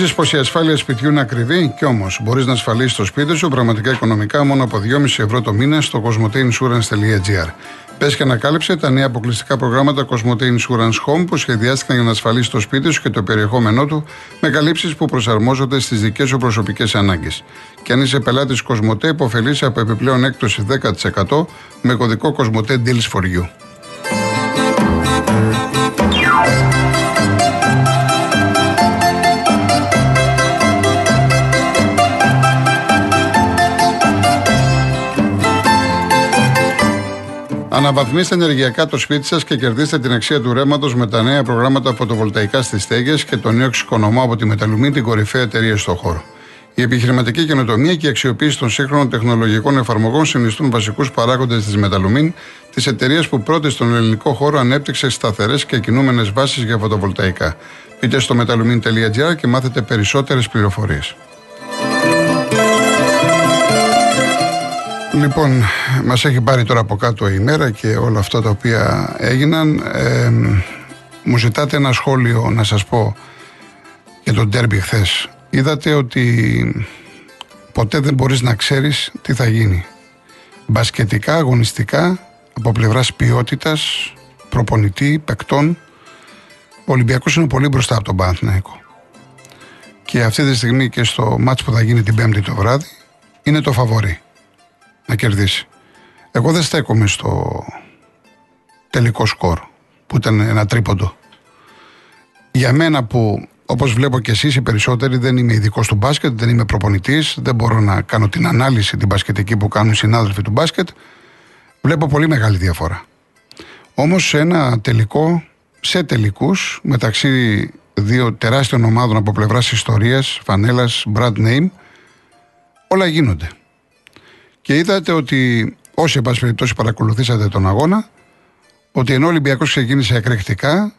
Νομίζει πως η ασφάλεια σπιτιού είναι ακριβή, κι όμως μπορείς να ασφαλίσεις το σπίτι σου πραγματικά οικονομικά μόνο από 2,5 ευρώ το μήνα στο cosmoteinsurance.gr. Πες και ανακάλυψε τα νέα αποκλειστικά προγράμματα Cosmote Insurance Home που σχεδιάστηκαν για να ασφαλίσεις το σπίτι σου και το περιεχόμενό του με καλύψεις που προσαρμόζονται στις δικές σου προσωπικές ανάγκες. Και αν είσαι πελάτης Cosmote, υποφελείσαι από επιπλέον έκπτωση 10% με κωδικό Cosmote Deals for You. Αναβαθμίστε ενεργειακά το σπίτι σας και κερδίστε την αξία του ρεύματος με τα νέα προγράμματα φωτοβολταϊκά στις στέγες και το νέο εξοικονομώ από τη Μεταλουμή, την κορυφαία εταιρεία στον χώρο. Η επιχειρηματική καινοτομία και η αξιοποίηση των σύγχρονων τεχνολογικών εφαρμογών συνιστούν βασικούς παράγοντες της Μεταλουμίν, της εταιρείας που πρώτη στον ελληνικό χώρο ανέπτυξε σταθερές και κινούμενες βάσεις για φωτοβολταϊκά. Μπείτε στο metalumin.gr και μάθετε περισσότερες πληροφορίες. Λοιπόν, μας έχει πάρει τώρα από κάτω η μέρα και όλα αυτά τα οποία έγιναν. Ε, μου ζητάτε ένα σχόλιο να σας πω για τον τέρμπι χθες. Είδατε ότι ποτέ δεν μπορείς να ξέρεις τι θα γίνει. Μπασκετικά, αγωνιστικά, από πλευράς ποιότητας, προπονητή, παικτών, ο Ολυμπιακός είναι πολύ μπροστά από τον Παναθηναϊκό. Και αυτή τη στιγμή και στο μάτς που θα γίνει την Πέμπτη το βράδυ είναι το φαβορή να κερδίσει. Εγώ δεν στέκομαι στο τελικό σκορ που ήταν ένα τρίποντο. Για μένα που όπως βλέπω και εσείς οι περισσότεροι δεν είμαι ειδικός του μπάσκετ, δεν είμαι προπονητής, δεν μπορώ να κάνω την ανάλυση την μπασκετική που κάνουν οι συνάδελφοι του μπάσκετ, βλέπω πολύ μεγάλη διαφορά. Όμως σε ένα τελικό, σε τελικούς μεταξύ δύο τεράστιων ομάδων από πλευράς ιστορίας, φανέλας, brand name, όλα γίνονται. Και είδατε ότι όσοι εν πάση περιπτώσει παρακολουθήσατε τον αγώνα, ότι ενώ ο Ολυμπιακός ξεκίνησε εκρηκτικά,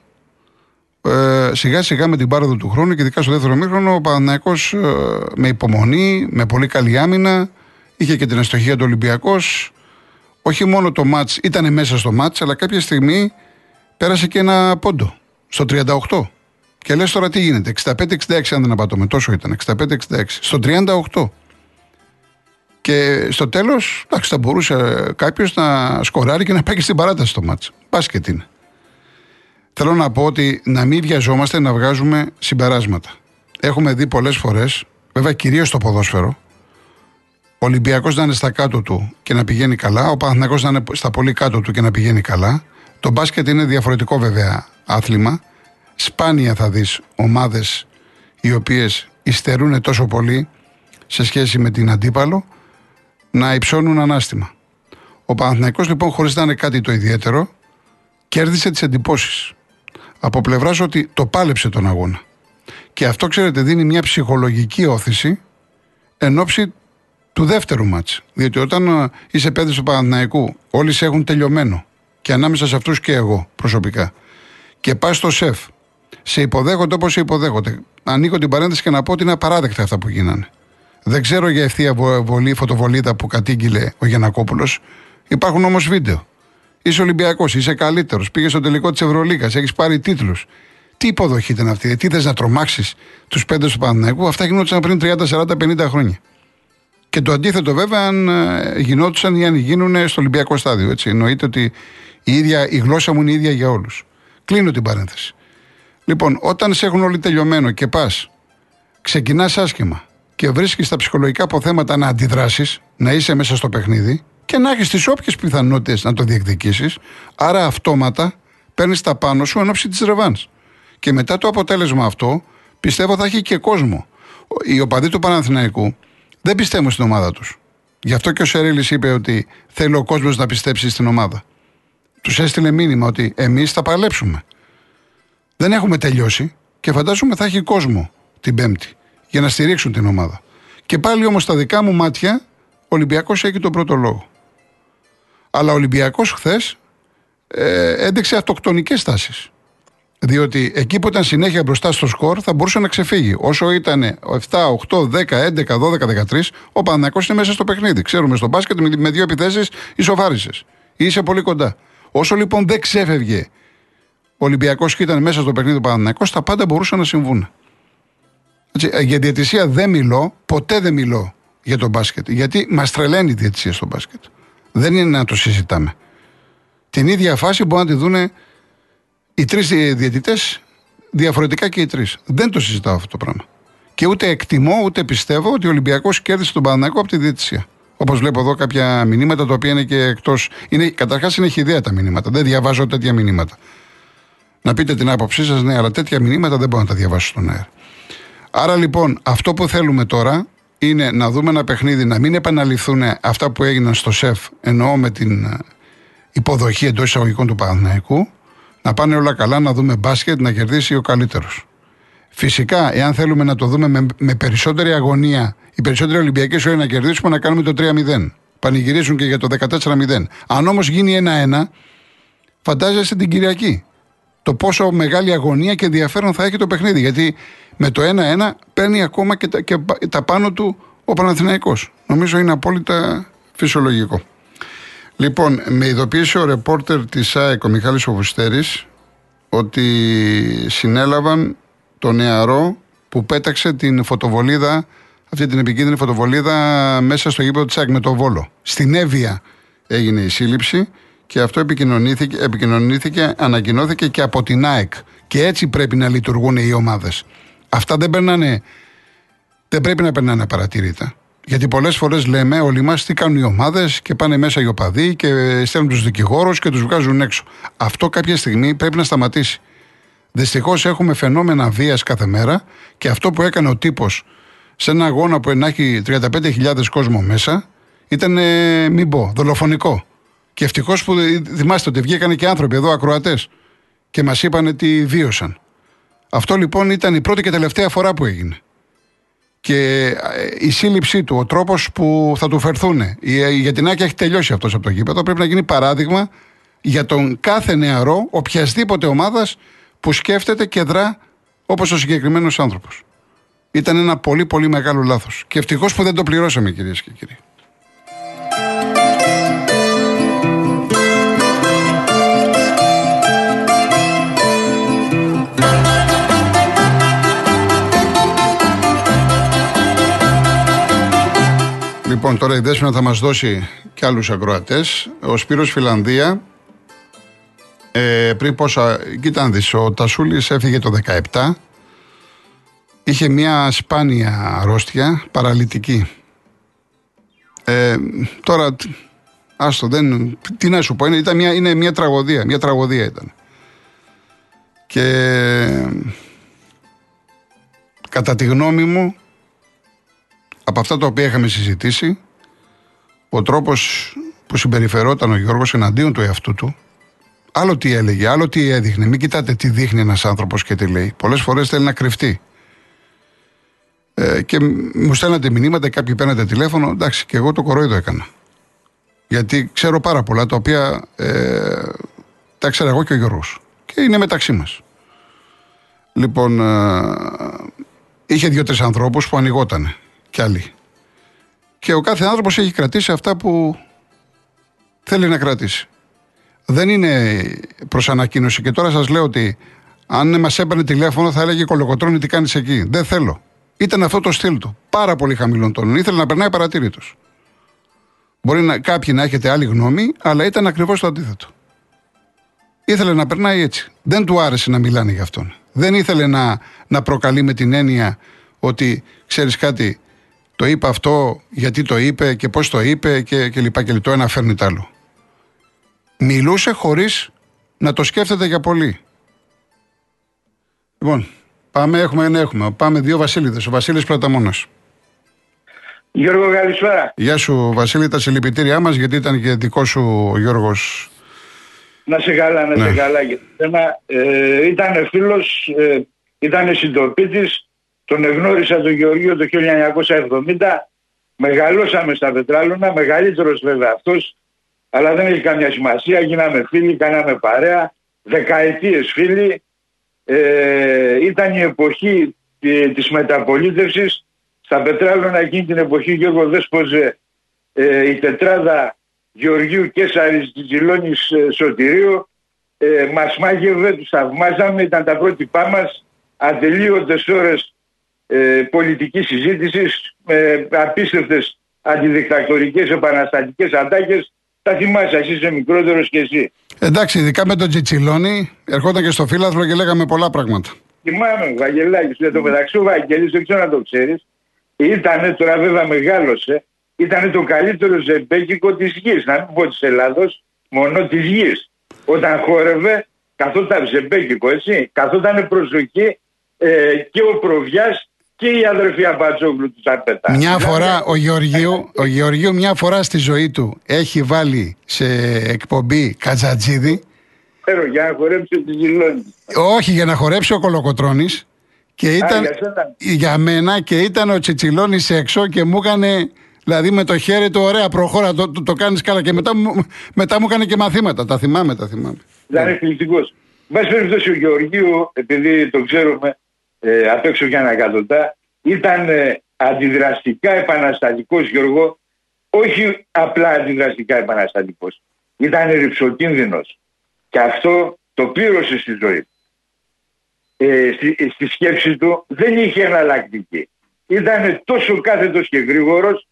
ε, σιγά σιγά με την πάροδο του χρόνου και ειδικά στο δεύτερο μήχρονο, ο Παναναϊκό ε, με υπομονή, με πολύ καλή άμυνα, είχε και την αστοχία του Ολυμπιακός. Όχι μόνο το μάτς ήταν μέσα στο μάτς, αλλά κάποια στιγμή πέρασε και ένα πόντο στο 38. Και λες τώρα τι γίνεται, 65-66 αν δεν απατώμε, τόσο ήταν, 65-66. Στο 38. Και στο τέλος, εντάξει, θα μπορούσε κάποιος να σκοράρει και να πάει και στην παράταση στο μάτσο. Μπάσκετ είναι. Θέλω να πω ότι να μην βιαζόμαστε να βγάζουμε συμπεράσματα. Έχουμε δει πολλές φορές, βέβαια κυρίως στο ποδόσφαιρο, ο Ολυμπιακός να είναι στα κάτω του και να πηγαίνει καλά, ο Παναθυνακό να είναι στα πολύ κάτω του και να πηγαίνει καλά. Το μπάσκετ είναι διαφορετικό βέβαια άθλημα. Σπάνια θα δεις ομάδες οι οποίες υστερούν τόσο πολύ σε σχέση με την αντίπαλο να υψώνουν ανάστημα. Ο Παναθηναϊκός λοιπόν χωρίς να είναι κάτι το ιδιαίτερο κέρδισε τις εντυπώσεις. Από πλευράς ότι το πάλεψε τον αγώνα. Και αυτό ξέρετε δίνει μια ψυχολογική όθηση εν ώψη του δεύτερου μάτς. Διότι όταν ε, είσαι παιδί του Παναθηναϊκού όλοι σε έχουν τελειωμένο και ανάμεσα σε αυτούς και εγώ προσωπικά και πας στο σεφ σε υποδέχονται όπως σε υποδέχονται. Ανοίγω την παρένθεση και να πω ότι είναι απαράδεκτα αυτά που γίνανε. Δεν ξέρω για ευθεία βολή, φωτοβολίδα που κατήγγειλε ο Γιανακόπουλος. Υπάρχουν όμως βίντεο. Είσαι Ολυμπιακός, είσαι καλύτερος. Πήγες στο τελικό της Ευρωλίκα, έχεις πάρει τίτλους. Τι υποδοχή ήταν αυτή, τι θες να τρομάξεις τους πέντε του Παναναϊκού. Αυτά γινόντουσαν πριν 30, 40, 50 χρόνια. Και το αντίθετο βέβαια αν ε, γινόντουσαν ή αν γίνουν στο Ολυμπιακό στάδιο. Έτσι. Εννοείται ότι η, ίδια, η γλώσσα μου είναι η ίδια για όλους. Κλείνω την παρένθεση. Λοιπόν, όταν σε έχουν όλοι τελειωμένο και πας, ξεκινάς άσχημα, και βρίσκεις τα ψυχολογικά αποθέματα να αντιδράσεις, να είσαι μέσα στο παιχνίδι και να έχεις τις όποιες πιθανότητες να το διεκδικήσεις. Άρα αυτόματα παίρνεις τα πάνω σου εν ώψη της ρευάν. Και μετά το αποτέλεσμα αυτό πιστεύω θα έχει και κόσμο. Οι οπαδοί του Παναθηναϊκού δεν πιστεύουν στην ομάδα τους. Γι' αυτό και ο Σερίλης είπε ότι θέλει ο κόσμος να πιστέψει στην ομάδα. Τους έστειλε μήνυμα ότι εμείς θα παλέψουμε. Δεν έχουμε τελειώσει και φαντάζομαι θα έχει κόσμο την Πέμπτη για να στηρίξουν την ομάδα. Και πάλι όμως στα δικά μου μάτια ο Ολυμπιακός έχει τον πρώτο λόγο. Αλλά ο Ολυμπιακός χθες ε, έδειξε αυτοκτονικές τάσεις. Διότι εκεί που ήταν συνέχεια μπροστά στο σκορ θα μπορούσε να ξεφύγει. Όσο ήταν 7, 8, 10, 11, 12, 13, ο Παναγιακό είναι μέσα στο παιχνίδι. Ξέρουμε στο μπάσκετ με δύο επιθέσεις ισοφάρισες. Είσαι πολύ κοντά. Όσο λοιπόν δεν ξέφευγε ο Ολυμπιακός και ήταν μέσα στο παιχνίδι του Παναγιακό, τα πάντα μπορούσαν να συμβούν. Ε, για διαιτησία δεν μιλώ, ποτέ δεν μιλώ για τον μπάσκετ. Γιατί μας τρελαίνει η διαιτησία στο μπάσκετ. Δεν είναι να το συζητάμε. Την ίδια φάση μπορούν να τη δουν οι τρεις διαιτητές διαφορετικά και οι τρεις. Δεν το συζητάω αυτό το πράγμα. Και ούτε εκτιμώ ούτε πιστεύω ότι ο Ολυμπιακός κέρδισε τον Παναναναϊκό από τη διαιτησία. Όπως βλέπω εδώ κάποια μηνύματα τα οποία είναι και εκτός. Καταρχάς είναι χιδέα τα μηνύματα. Δεν διαβάζω τέτοια μηνύματα. Να πείτε την άποψή σας, ναι, αλλά τέτοια μηνύματα δεν μπορώ να τα διαβάσω στον αέρα. Άρα λοιπόν, αυτό που θέλουμε τώρα είναι να δούμε ένα παιχνίδι, να μην επαναληφθούν αυτά που έγιναν στο ΣΕΦ, εννοώ με την ε, υποδοχή εντός εισαγωγικών του Παναθηναϊκού, να πάνε όλα καλά, να δούμε μπάσκετ, να κερδίσει ο καλύτερος. Φυσικά, εάν θέλουμε να το δούμε με, με περισσότερη αγωνία, οι περισσότεροι Ολυμπιακοί σου να κερδίσουμε, να κάνουμε το 3-0. Πανηγυρίζουν και για το 14-0. Αν όμως γίνει 1-1, φαντάζεσαι την Κυριακή. Το πόσο μεγάλη αγωνία και ενδιαφέρον θα έχει το παιχνίδι. Γιατί με το 1-1 παίρνει ακόμα και τα, και τα πάνω του ο Παναθηναϊκός. Νομίζω είναι απόλυτα φυσιολογικό. Λοιπόν, με ειδοποίησε ο ρεπόρτερ της ΑΕΚ, ο Μιχάλης Οφουστέρης, ότι συνέλαβαν το νεαρό που πέταξε την φωτοβολίδα, αυτή την επικίνδυνη φωτοβολίδα μέσα στο γήπεδο της ΑΕΚ με το Βόλο. Στην Εύβοια έγινε η σύλληψη και αυτό επικοινωνήθηκε, επικοινωνήθηκε, ανακοινώθηκε και από την ΑΕΚ. Και έτσι πρέπει να λειτουργούν οι ομάδες. Αυτά δεν περνάνε, δεν πρέπει να περνάνε παρατήρητα. Γιατί πολλές φορές λέμε όλοι μας τι κάνουν οι ομάδες και πάνε μέσα οι οπαδοί και στέλνουν τους δικηγόρους και τους βγάζουν έξω. Αυτό κάποια στιγμή πρέπει να σταματήσει. Δυστυχώς έχουμε φαινόμενα βίας κάθε μέρα και αυτό που έκανε ο τύπος σε ένα αγώνα που έχει 35.000 κόσμο μέσα ήταν, ε, μην πω, δολοφονικό. Και ευτυχώς που θυμάστε ότι βγήκαν και άνθρωποι εδώ, ακροατές, και μας είπαν τι βίωσαν. Αυτό λοιπόν ήταν η πρώτη και τελευταία φορά που έγινε. Και ε, η σύλληψή του, ο τρόπος που θα του φερθούν. Για την Άκη έχει τελειώσει αυτός από το γήπεδο. Πρέπει να γίνει παράδειγμα για τον κάθε νεαρό οποιασδήποτε ομάδας που σκέφτεται και δρά όπως ο συγκεκριμένος άνθρωπος. Ήταν ένα πολύ πολύ μεγάλο λάθος. Και ευτυχώς που δεν το πληρώσαμε, κυρίες και κύριοι. Λοιπόν, τώρα η Δέσποινα θα μας δώσει και άλλους ακροατές. Ο Σπύρος Φιλανδία, ε, πριν πόσα, κοίτα δεις, ο Τασούλης έφυγε το 17. Είχε μια σπάνια αρρώστια, παραλυτική. Ε, τώρα, άστο, δεν, τι να σου πω, είναι, ήταν μια, είναι μια τραγωδία, μια τραγωδία ήταν. Και κατά τη γνώμη μου, από αυτά τα οποία είχαμε συζητήσει, ο τρόπος που συμπεριφερόταν ο Γιώργος εναντίον του εαυτού του, άλλο τι έλεγε, άλλο τι έδειχνε. Μην κοιτάτε τι δείχνει ένας άνθρωπος και τι λέει. Πολλές φορές θέλει να κρυφτεί. Ε, και μου στέλνατε μηνύματα, κάποιοι παίρνατε τηλέφωνο. Εντάξει, και εγώ το κορόιδο έκανα. Γιατί ξέρω πάρα πολλά τα οποία ε, τα ξέρω εγώ και ο Γιώργος. Και είναι μεταξύ μας. Λοιπόν, ε, είχε δύο-τρεις ανθρώπους που ανοιγότανε κι άλλοι. Και ο κάθε άνθρωπος έχει κρατήσει αυτά που θέλει να κρατήσει. Δεν είναι προς ανακοίνωση και τώρα σας λέω ότι αν μας έπαιρνε τηλέφωνο θα έλεγε κολοκοτρώνη τι κάνεις εκεί. Δεν θέλω. Ήταν αυτό το στυλ του. Πάρα πολύ χαμηλών τόνων. Ήθελε να περνάει παρατήρητος. Μπορεί να, κάποιοι να έχετε άλλη γνώμη, αλλά ήταν ακριβώς το αντίθετο. Ήθελε να περνάει έτσι. Δεν του άρεσε να μιλάνε για αυτόν. Δεν ήθελε να, να προκαλεί με την έννοια ότι ξέρεις κάτι, το είπε αυτό, γιατί το είπε και πώς το είπε και, και λοιπά και Το ένα φέρνει το άλλο. Μιλούσε χωρίς να το σκέφτεται για πολύ. Λοιπόν, πάμε, έχουμε ένα έχουμε. Πάμε δύο Βασίλειδες. Ο Βασίλης Πλαταμόνας. Γιώργο, καλησπέρα. Γεια σου, Βασίλη, τα συλληπιτήριά μας, γιατί ήταν και δικό σου ο Γιώργος. Να σε καλά, να σε ναι. καλά. Ε, ήταν φίλος, ε, ήταν συντοπίτης, τον εγνώρισα τον Γεωργίο το 1970. Μεγαλώσαμε στα Πετράλωνα, μεγαλύτερος βέβαια αυτός, αλλά δεν έχει καμιά σημασία. Γίναμε φίλοι, κάναμε παρέα, δεκαετίες φίλοι. Ε, ήταν η εποχή της μεταπολίτευσης. Στα Πετράλωνα εκείνη την εποχή Γιώργο Δέσποζε ε, η τετράδα Γεωργίου Κέσαρης Τζιλόνης ε, Σωτηρίου. Ε, μας μάγευε, τους θαυμάζαμε, ήταν τα πρότυπά μας, ατελείωτες ώρες ε, πολιτικής συζήτησης με απίστευτες αντιδικτακτορικές επαναστατικές ατάκες τα θυμάσαι, εσύ είσαι μικρότερος και εσύ. Εντάξει, ειδικά με τον Τζιτσιλόνι, ερχόταν και στο φύλαθλο και λέγαμε πολλά πράγματα. Θυμάμαι, Βαγγελάκης, στο το μεταξύ ο Βαγγελής, δεν ξέρω να το ξέρεις, ήταν τώρα βέβαια μεγάλωσε, ήταν το καλύτερο ζεμπέκικο της γης. Να μην πω της Ελλάδος, μόνο της γης. Όταν χόρευε, καθόταν ζεμπέκικο, έτσι, καθόταν προσοχή ε, και ο Προβιάς και η αδερφή Αμπατζόγλου του τα πετά. Μια φορά ο Γεωργίου, ο Γεωργίου μια φορά στη ζωή του έχει βάλει σε εκπομπή Κατζατζίδη. Φέρω για να χορέψει τη Ζηλόνη. Όχι, για να χορέψει ο Κολοκοτρώνης. Και ήταν για, για μένα και ήταν ο Τσιτσιλόνης έξω και μου έκανε Δηλαδή με το χέρι του, ωραία, προχώρα, το, το, το κάνεις καλά. Και μετά, μετά μου έκανε και μαθήματα. Τα θυμάμαι, τα θυμάμαι. Δεν είναι εκπληκτικό. Μπα περιπτώσει ο Γεωργίου, επειδή το ξέρουμε ε, απ' έξω για ένα εκατοντά, ήταν ε, αντιδραστικά επαναστατικός Γιώργο, όχι απλά αντιδραστικά επαναστατικός. Ήταν ρηψοκίνδυνος. Και αυτό το πλήρωσε στη ζωή. Ε, στη, στη σκέψη του δεν είχε εναλλακτική. Ήταν τόσο κάθετος και γρήγορος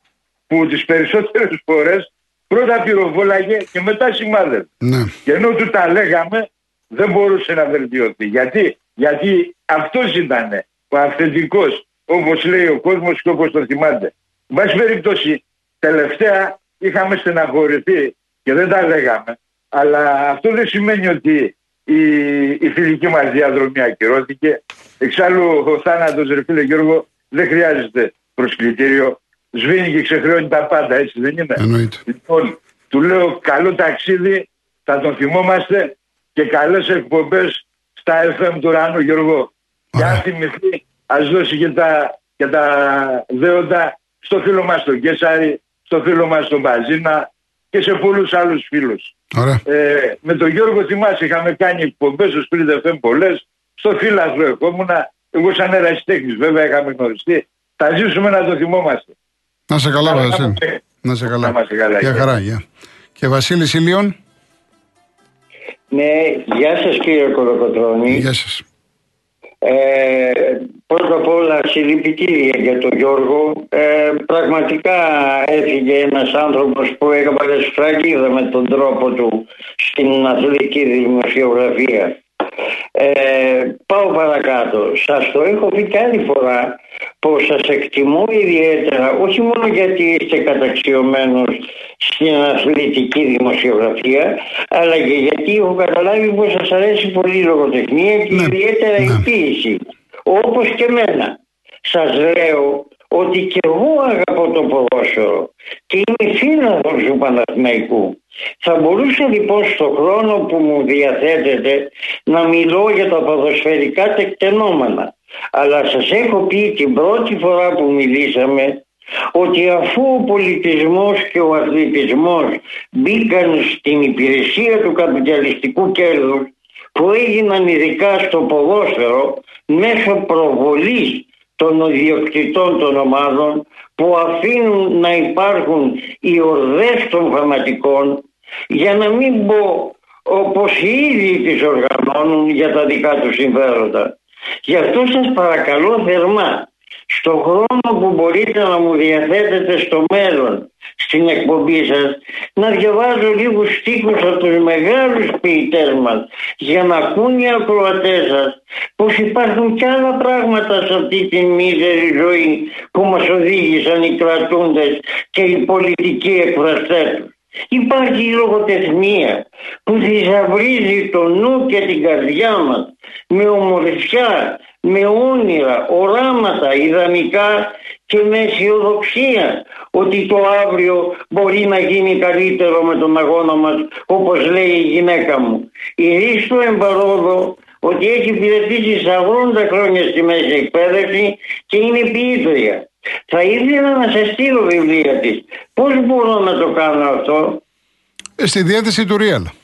που τις περισσότερες φορές πρώτα πυροβόλαγε και μετά σημάδευε. Ναι. Και ενώ του τα λέγαμε δεν μπορούσε να βελτιωθεί. Γιατί, Γιατί αυτός ήταν ο αυθεντικός όπως λέει ο κόσμος και όπως το θυμάται. Βάση περιπτώσει τελευταία είχαμε στεναχωρηθεί και δεν τα λέγαμε. Αλλά αυτό δεν σημαίνει ότι η, η φιλική μας διαδρομή ακυρώθηκε. Εξάλλου ο θάνατος ρε φίλε Γιώργο δεν χρειάζεται προσκλητήριο σβήνει και ξεχρεώνει τα πάντα, έτσι δεν είναι. Εννοείται. Λοιπόν, του λέω καλό ταξίδι, θα τον θυμόμαστε και καλές εκπομπές στα FM του Ράνου Γιώργο. Και αν θυμηθεί, ας δώσει και τα, και τα δέοντα στο φίλο μας τον Κέσαρη, στο φίλο μας τον Μπαζίνα και σε πολλούς άλλους φίλους. Ε, με τον Γιώργο θυμάσαι είχαμε κάνει εκπομπές στο Split FM πολλές, στο φύλαθρο ερχόμουνα, εγώ σαν ερασιτέχνης βέβαια είχαμε γνωριστεί. Θα ζήσουμε να το θυμόμαστε. Να σε καλά, Βασίλη. Να σε καλά. Για χαρά, γεια. Και Βασίλης Ηλίων. Ναι, γεια σας κύριε Κολοκοτρώνη. Γεια σας. Ε, πρώτα απ' όλα συλληπιτήρια για τον Γιώργο. Ε, πραγματικά έφυγε ένας άνθρωπος που έκανε σφραγίδα με τον τρόπο του στην αθλητική δημοσιογραφία. Ε, πάω παρακάτω. Σας το έχω πει και άλλη φορά πως σας εκτιμώ ιδιαίτερα όχι μόνο γιατί είστε καταξιωμένος στην αθλητική δημοσιογραφία αλλά και γιατί έχω καταλάβει πως σας αρέσει πολύ η λογοτεχνία και ναι. ιδιαίτερα η ναι. ποίηση όπως και εμένα. Σας λέω ότι και εγώ αγαπώ το ποδόσφαιρο και είμαι φίλος του Παναθηναϊκού. Θα μπορούσα λοιπόν στο χρόνο που μου διαθέτεται να μιλώ για τα ποδοσφαιρικά τεκτενόμενα. Αλλά σας έχω πει την πρώτη φορά που μιλήσαμε ότι αφού ο πολιτισμός και ο αθλητισμός μπήκαν στην υπηρεσία του καπιταλιστικού κέρδους που έγιναν ειδικά στο ποδόσφαιρο μέσω προβολής των ιδιοκτητών των ομάδων που αφήνουν να υπάρχουν οι ορδές των φανατικών για να μην πω όπως οι ίδιοι τις οργανώνουν για τα δικά τους συμφέροντα. Γι' αυτό σας παρακαλώ θερμά στο χρόνο που μπορείτε να μου διαθέτετε στο μέλλον στην εκπομπή σας να διαβάζω λίγους στίχους από τους μεγάλους ποιητές μας για να ακούν οι ακροατές σας πως υπάρχουν κι άλλα πράγματα σε αυτή τη μίζερη ζωή που μας οδήγησαν οι κρατούντες και οι πολιτικοί εκφραστές τους. Υπάρχει η λογοτεχνία που θησαυρίζει το νου και την καρδιά μας με ομορφιά, με όνειρα, οράματα, ιδανικά και με αισιοδοξία ότι το αύριο μπορεί να γίνει καλύτερο με τον αγώνα μας όπως λέει η γυναίκα μου. Η Ρίστο Εμπαρόδο ότι έχει υπηρετήσει 40 χρόνια στη μέση εκπαίδευση και είναι ποιήτρια. Θα ήθελα να σε στείλω βιβλία της. Πώς μπορώ να το κάνω αυτό; Ε, στη διάθεση του Real.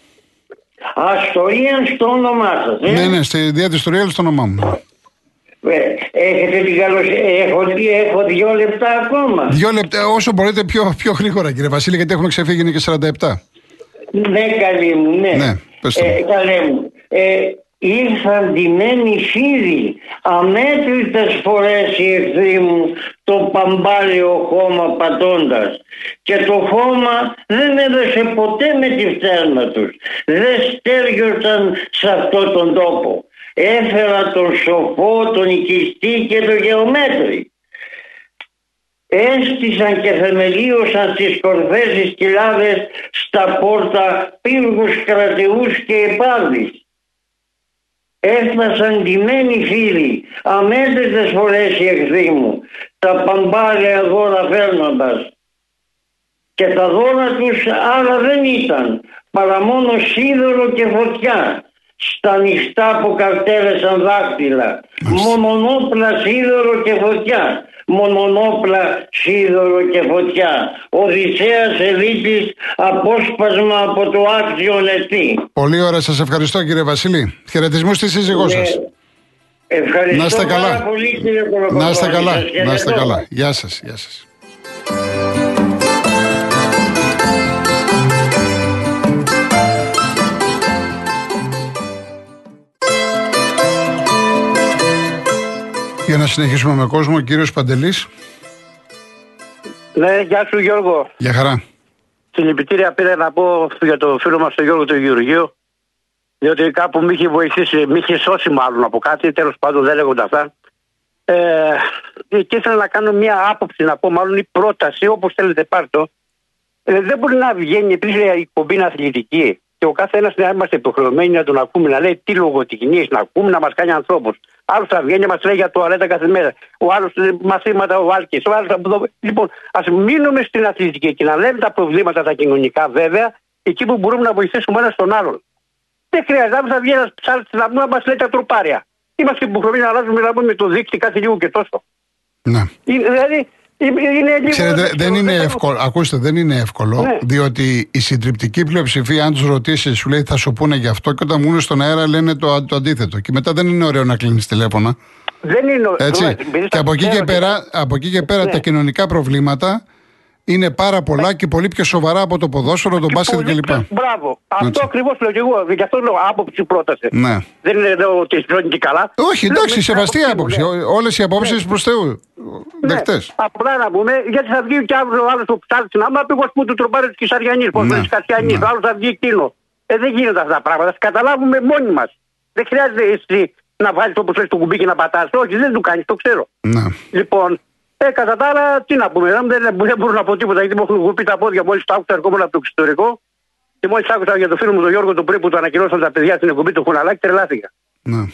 Α, στο Real στο όνομά σας. Ε; Ναι, ναι, στη διάθεση του Real στο όνομά μου. Ε, έχετε την καλοσύνη. Έχω, έχω δύο λεπτά ακόμα. Δύο λεπτά, όσο μπορείτε πιο, πιο γρήγορα κύριε Βασίλη, γιατί έχουμε ξεφύγει και 47. Ναι, καλή μου, ναι. ναι ε, καλέ μου. Ε, ήρθαν ντυμένοι φίλοι αμέτρητες φορές οι εχθροί μου το παμπάλιο χώμα πατώντας. Και το χώμα δεν έδωσε ποτέ με τη φτέρνα τους δεν στέργιωσαν σε αυτόν τον τόπο. Έφερα τον σοφό, τον οικιστή και τον γεωμέτρη. Έστησαν και θεμελίωσαν τις κορφές τις κοιλάδες στα πόρτα πύργους κρατεούς και επάρδης έφτασαν ντυμένοι φίλοι, αμέτρητες φορές οι εχθροί μου, τα παμπάλαια δώρα φέρνοντας. Και τα δώρα τους άλλα δεν ήταν, παρά μόνο σίδερο και φωτιά, στα νυχτά που καρτέλεσαν δάχτυλα, μονονόπλα σίδερο και φωτιά μονονόπλα, σίδωρο και φωτιά. Οδυσσέας Ελίτης, απόσπασμα από το άξιο νετή. Πολύ ωραία, σας ευχαριστώ κύριε Βασίλη. Χαιρετισμούς στη σύζυγό ναι. σας. Ευχαριστώ να είστε καλά. πολύ κύριε Να είστε καλά, να είστε καλά. Γεια σας, γεια σας. Για να συνεχίσουμε με κόσμο, κύριος Παντελής. Ναι, γεια σου Γιώργο. Γεια χαρά. Συλληπιτήρια πήρα να πω για το φίλο μας τον Γιώργο του Γεωργίου διότι κάπου με είχε βοηθήσει, με είχε σώσει μάλλον από κάτι, τέλος πάντων δεν λέγονται αυτά. Ε, και ήθελα να κάνω μια άποψη, να πω μάλλον η πρόταση, όπως θέλετε πάρτε ε, δεν μπορεί να βγαίνει, επειδή η εκπομπή είναι αθλητική και ο κάθε ένας να είμαστε υποχρεωμένοι να τον ακούμε, να λέει τι λογοτεχνίες να ακούμε, να μας κάνει ανθρώπους. Άλλος θα βγαίνει, μας λέει για το αρέτα κάθε μέρα. Ο άλλος μαθήματα, ο Άλκης. Ο άλλος... Λοιπόν, ας μείνουμε στην αθλητική και να λέμε τα προβλήματα τα κοινωνικά βέβαια, εκεί που μπορούμε να βοηθήσουμε ένα τον άλλον. Δεν χρειάζεται, αν θα βγει ένας ψάλτης να να μα λέει τα τροπάρια. Είμαστε υποχρεωμένοι να αλλάζουμε να με το δίκτυο κάθε λίγο και τόσο. Ναι. Δηλαδή, είναι Ξέρετε, δεν είναι εύκολο. Ακούστε, δεν είναι εύκολο. Ναι. Διότι η συντριπτική πλειοψηφία, αν τους ρωτήσει, σου λέει θα σου πούνε γι' αυτό και όταν μου στον αέρα λένε το, το αντίθετο. Και μετά δεν είναι ωραίο να κλείνεις τηλέφωνα. Δεν είναι Έτσι. Και από εκεί και πέρα, από εκεί και πέρα ναι. τα κοινωνικά προβλήματα είναι πάρα πολλά και πολύ πιο σοβαρά από το ποδόσφαιρο, τον μπάσκετ κλπ. Μπράβο. Αυτό ακριβώς λέω και εγώ. Γι' αυτό λέω άποψη πρόταση. Ναι. Δεν είναι εδώ ότι ζώνει και καλά. Όχι, εντάξει, σεβαστή άποψη. Ναι. Όλες οι απόψεις ναι. προς Θεού. Ναι. Δεκτές. Απλά να πούμε, γιατί θα βγει και αύριο ο άλλος που ψάχνει να άμα πει που του τροπάρει τη Κυσαριανή, πώς ναι. Κασιανής, ναι. άλλος θα βγει εκείνο. Ε, δεν γίνονται αυτά τα πράγματα. Θα καταλάβουμε μόνοι μας. Δεν χρειάζεται εσύ να βάλει όπω λε το κουμπί και να πατάς. Όχι, δεν του κάνεις, το ξέρω. Ναι. Λοιπόν, ε, κατά τα άλλα, τι να πούμε, δεν, δεν, δεν μπορώ να πω τίποτα γιατί μου έχουν γουπεί τα πόδια μόλις το άκουσα ερχόμουν από το εξωτερικό. Και μόλις άκουσα για το φίλο μου τον Γιώργο τον πριν που το ανακοινώσαν τα παιδιά στην εκπομπή του Χουναλάκη, τρελάθηκα. Ναι.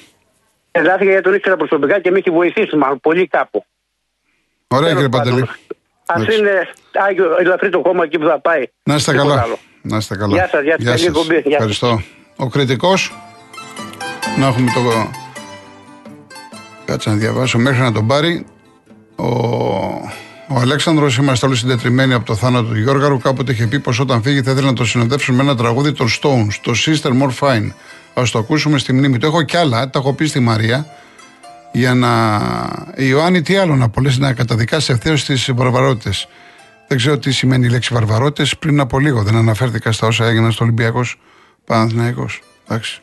Τρελάθηκα γιατί τον ήξερα προσωπικά και με έχει βοηθήσει μάλλον πολύ κάπου. Ωραία κύριε Παντελή. Α είναι άγιο ελαφρύ το κόμμα εκεί που θα πάει. Να είστε καλά. Να είστε καλά. Γεια σας, γεια σας. Ευχαριστώ. Ο κριτικός. Να έχουμε το. Κάτσε να διαβάσω μέχρι να τον πάρει. Ο, ο Αλέξανδρος είμαστε όλοι συντετριμένοι από το θάνατο του Γιώργαρου. Κάποτε είχε πει πως όταν φύγει θα ήθελε να το συνοδεύσουν με ένα τραγούδι των Stones, το Sister More Fine. Α το ακούσουμε στη μνήμη του. Έχω κι άλλα, τα έχω πει στη Μαρία. Για να. Η Ιωάννη, τι άλλο να πω, να καταδικάσει ευθέως τις βαρβαρότητες. Δεν ξέρω τι σημαίνει η λέξη βαρβαρότητες. Πριν από λίγο δεν αναφέρθηκα στα όσα έγιναν στο Ολυμπιακός Παναθυναϊκό. Εντάξει.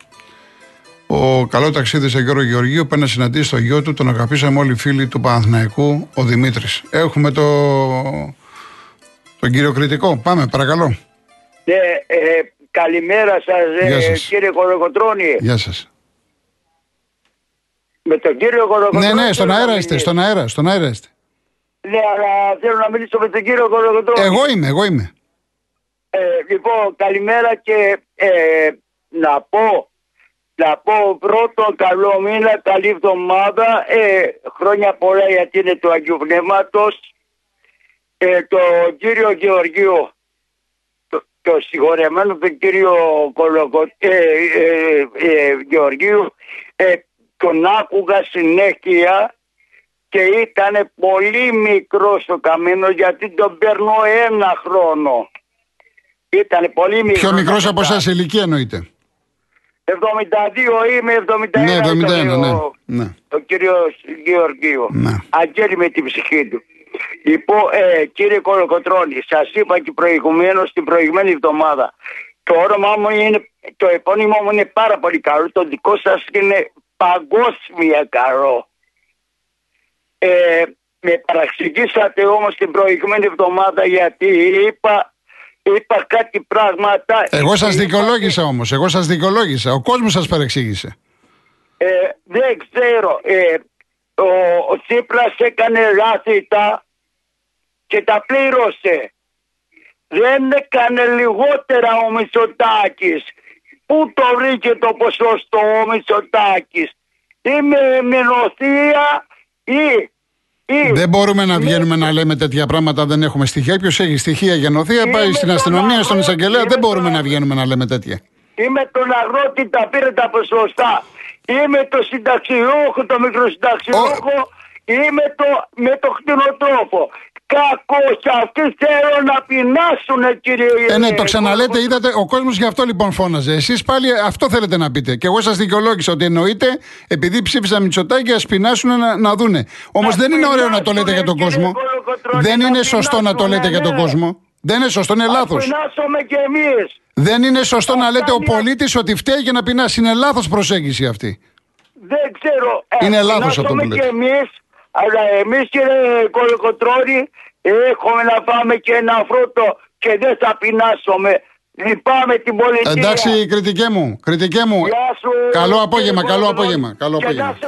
Ο καλό ταξίδι σε Γιώργο Γεωργίου πάει να συναντήσεις το γιο του, τον αγαπήσαμε όλοι οι φίλοι του Παναθηναϊκού, ο Δημήτρης. Έχουμε το... τον κύριο Κριτικό. Πάμε, παρακαλώ. Ναι, ε, καλημέρα σας, ε, κύριε Κοροκοτρώνη. Γεια σας. Με τον κύριο Κοροκοτρώνη. Ναι, ναι, στον αέρα είστε, στον αέρα, στον αέρα είστε. Ναι, αλλά θέλω να μιλήσω με τον κύριο Κοροκοτρώνη. Εγώ είμαι, εγώ είμαι. Ε, λοιπόν, καλημέρα και ε, να πω να πω πρώτο καλό μήνα, καλή εβδομάδα, ε, χρόνια πολλά γιατί είναι του Αγίου Πνεύματος. Ε, το κύριο Γεωργίου, το, το συγχωρεμένο τον κύριο Κολοκο, ε, ε, ε, Γεωργίου, ε, τον άκουγα συνέχεια και ήταν πολύ μικρός στο καμίνος γιατί τον παίρνω ένα χρόνο. Ήταν πολύ μικρός. Πιο μικρός από εσάς ηλικία εννοείται. 72 είμαι, 71 ναι, 71, ναι, ναι. Ο, ναι. ο κύριος Γεωργίου. Ναι. Αγγέλη με την ψυχή του. Λοιπόν, ε, κύριε Κολοκοτρώνη, σας είπα και προηγουμένως την προηγμένη εβδομάδα. Το όνομά μου είναι το επώνυμο μου είναι πάρα πολύ καλό. Το δικό σας είναι παγκόσμια καλό. Ε, με παραξηγήσατε όμως την προηγούμενη εβδομάδα γιατί είπα, είπα κάτι πράγματα. Εγώ σας δικαιολόγησα όμως, εγώ σας δικαιολόγησα. Ο κόσμος σας παρεξήγησε. Ε, δεν ξέρω. Ε, ο, ο Τσίπρας έκανε λάθητα και τα πλήρωσε. Δεν έκανε λιγότερα ο Μητσοτάκης. Πού το βρήκε το ποσοστό ο Μητσοτάκης; Είμαι μηνοθεία ή δεν μπορούμε να βγαίνουμε να λέμε τέτοια πράγματα, δεν έχουμε στοιχεία. Ποιος έχει στοιχεία για νοθεία, πάει στην αστυνομία, στον εισαγγελέα. Δεν μπορούμε να βγαίνουμε να λέμε τέτοια. Είμαι τον αγρότη, τα πήρε τα ποσοστά. Είμαι το συνταξιούχο, το μικροσυνταξιούχο. Είμαι το, με το κτηνοτρόφο. Κακό και αυτοί θέλουν να πεινάσουν, κύριε Ε, ναι, το ξαναλέτε, είδατε, ο κόσμος γι' αυτό λοιπόν φώναζε. Εσείς πάλι αυτό θέλετε να πείτε. Και εγώ σας δικαιολόγησα ότι εννοείται, επειδή ψήφισαν Μητσοτάκη, ας πεινάσουν να, να δούνε. Όμως δεν είναι ωραίο να το λέτε για τον κόσμο. Δεν είναι σωστό να το λέτε για τον κόσμο. Δεν είναι σωστό, είναι λάθος. κι εμείς. Δεν είναι σωστό να λέτε ο πολίτης ότι φταίει για να πεινάσει. Είναι λάθος προσέγγιση αυτή. Δεν ξέρω. Ε, είναι λάθος αυτό που λέτε. Αλλά εμείς κύριε Κολοκοτρόνη έχουμε να πάμε και ένα φρούτο και δεν θα πεινάσουμε. Λυπάμαι την πολιτεία. Εντάξει, κριτικέ μου. Κριτικέ μου. Καλό απόγευμα, καλό απόγευμα. Καλό απόγευμα.